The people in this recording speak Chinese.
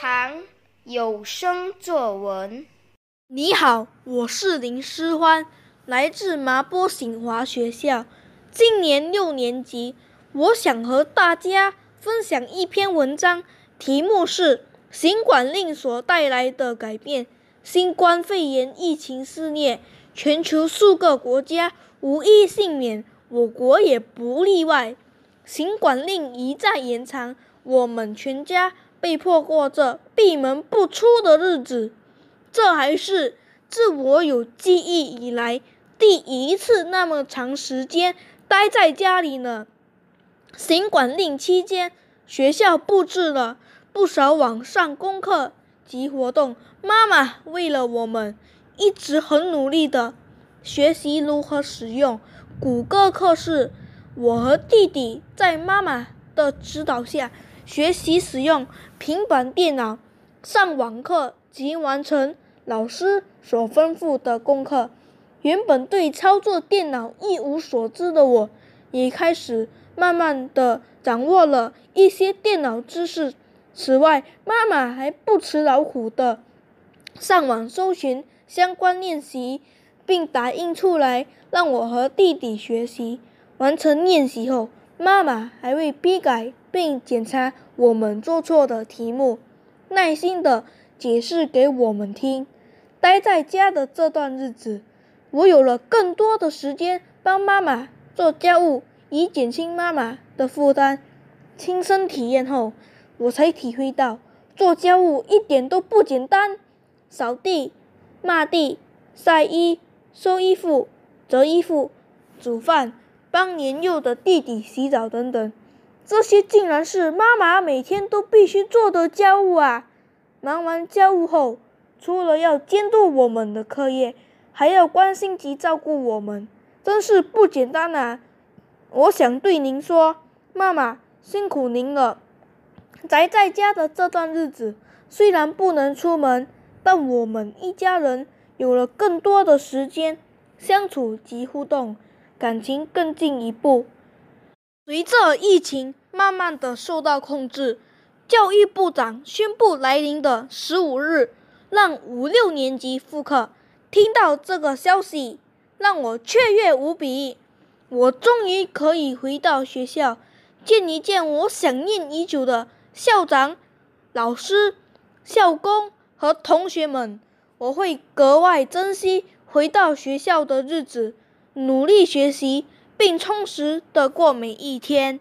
唐有声作文。你好，我是林诗欢，来自麻坡醒华学校，今年六年级。我想和大家分享一篇文章，题目是《新管令所带来的改变》。新冠肺炎疫情肆虐，全球数个国家无一幸免，我国也不例外。新管令一再延长，我们全家被迫过着闭门不出的日子。这还是自我有记忆以来第一次那么长时间待在家里呢。行管令期间，学校布置了不少网上功课及活动。妈妈为了我们，一直很努力的学习如何使用谷歌课室。我和弟弟在妈妈的指导下，学习使用平板电脑上网课及完成老师所吩咐的功课。原本对操作电脑一无所知的我，也开始。慢慢的掌握了一些电脑知识。此外，妈妈还不辞劳苦的上网搜寻相关练习，并打印出来让我和弟弟学习。完成练习后，妈妈还会批改并检查我们做错的题目，耐心的解释给我们听。待在家的这段日子，我有了更多的时间帮妈妈做家务。以减轻妈妈的负担。亲身体验后，我才体会到做家务一点都不简单。扫地、抹地、晒衣、收衣服、折衣服、煮饭、帮年幼的弟弟洗澡等等，这些竟然是妈妈每天都必须做的家务啊！忙完家务后，除了要监督我们的课业，还要关心及照顾我们，真是不简单啊！我想对您说，妈妈辛苦您了。宅在家的这段日子，虽然不能出门，但我们一家人有了更多的时间相处及互动，感情更进一步。随着疫情慢慢的受到控制，教育部长宣布来临的十五日让五六年级复课。听到这个消息，让我雀跃无比。我终于可以回到学校，见一见我想念已久的校长、老师、校工和同学们。我会格外珍惜回到学校的日子，努力学习，并充实的过每一天。